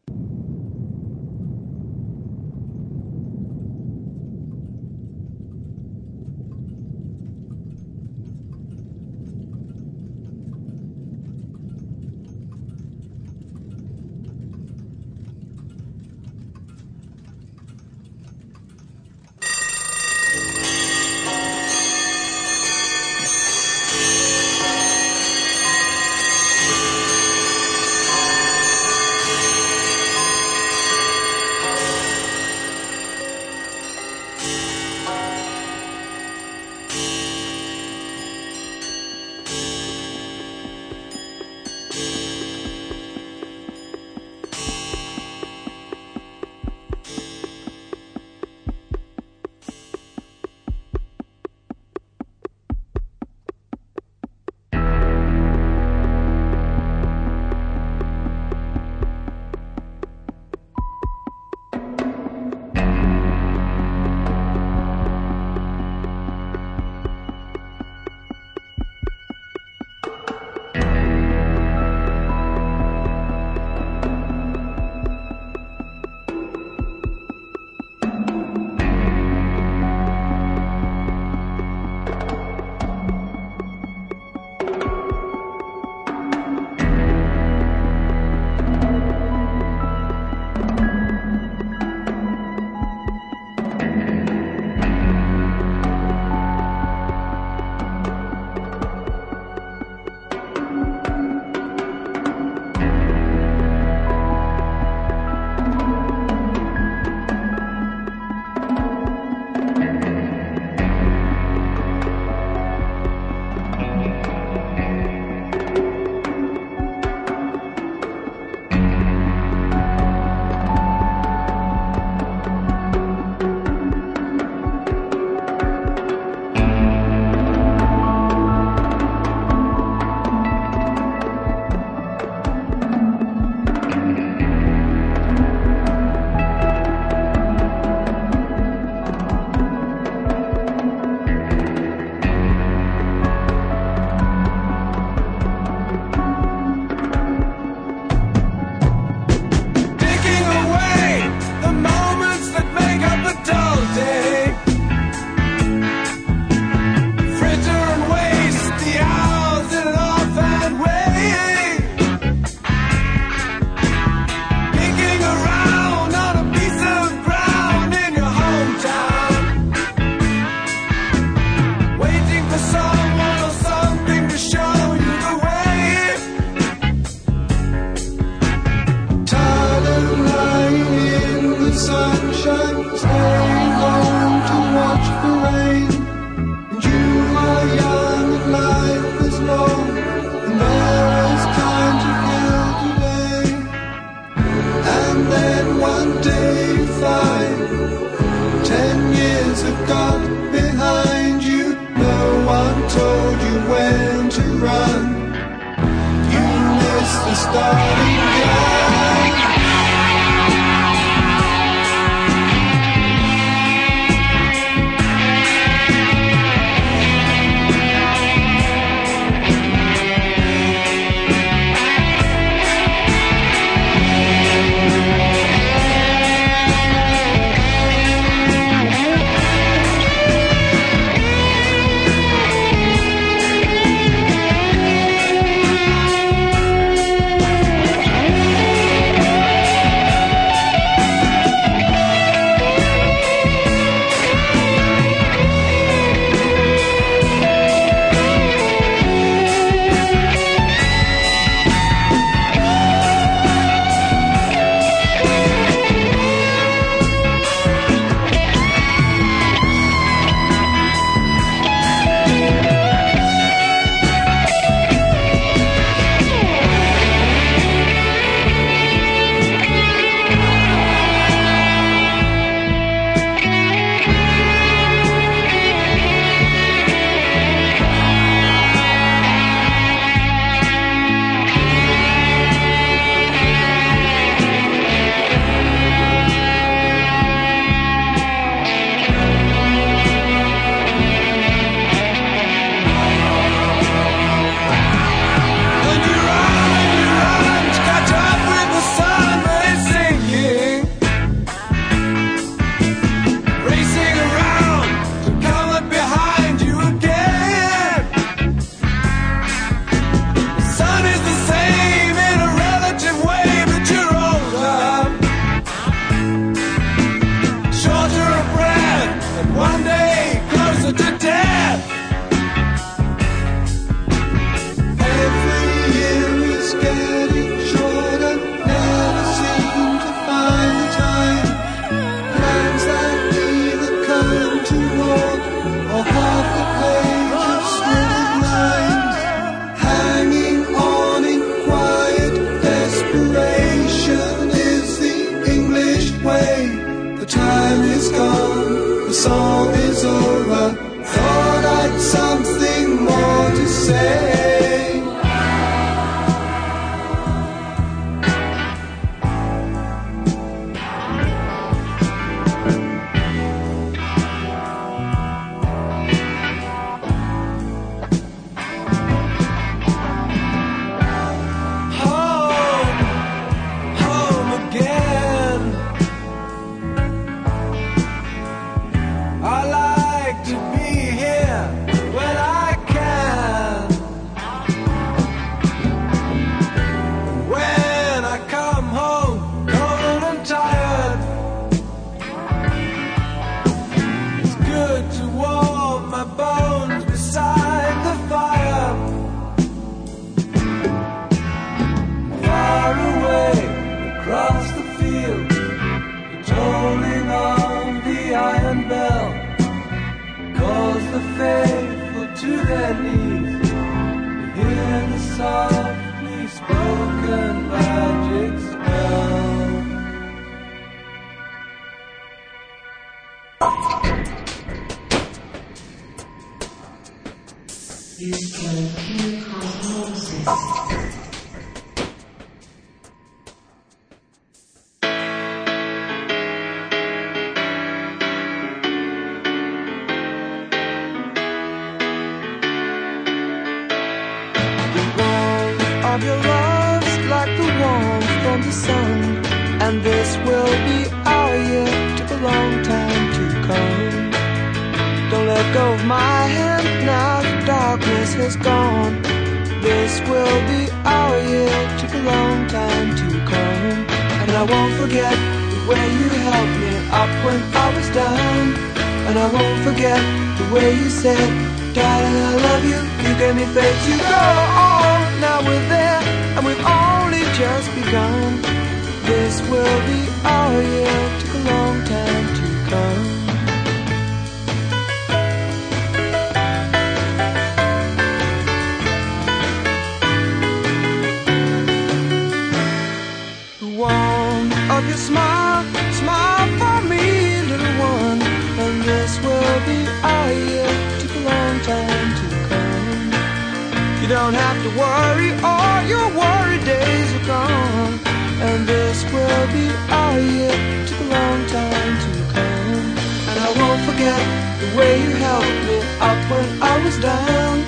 Forget the way you helped me up when I was down.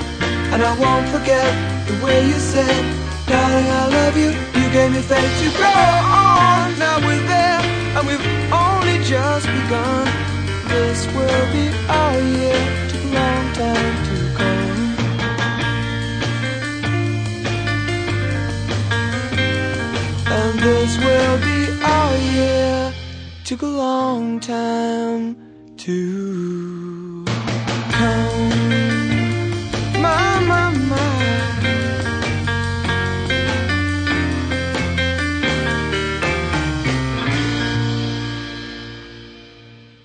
And I won't forget the way you said, Darling, I love you. You gave me faith to go on. Now we're there, and we've only just begun. This will be our year. Took a long time to come. And this will be our year. Took a long time to come. My, my, my.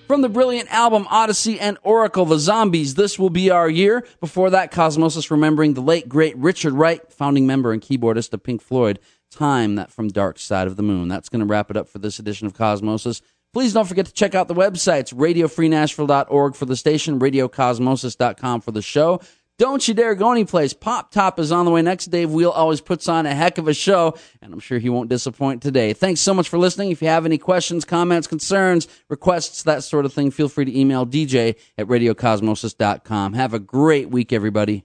From the brilliant album Odyssey and Oracle, The Zombies, This Will Be Our Year. Before that, Cosmosis remembering the late, great Richard Wright, founding member and keyboardist of Pink Floyd, Time, that from Dark Side of the Moon. That's going to wrap it up for this edition of Cosmosis. Please don't forget to check out the websites, radiofreenashville.org for the station, radiocosmosis.com for the show. Don't you dare go anyplace. Pop Top is on the way next. Dave Wheel always puts on a heck of a show, and I'm sure he won't disappoint today. Thanks so much for listening. If you have any questions, comments, concerns, requests, that sort of thing, feel free to email DJ at radiocosmosis.com. Have a great week, everybody.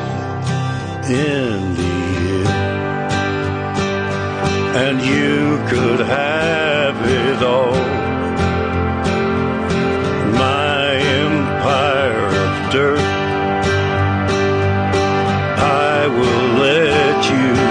in the end. And you could have it all. My empire of dirt. I will let you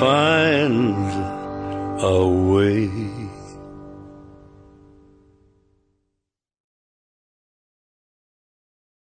find a way.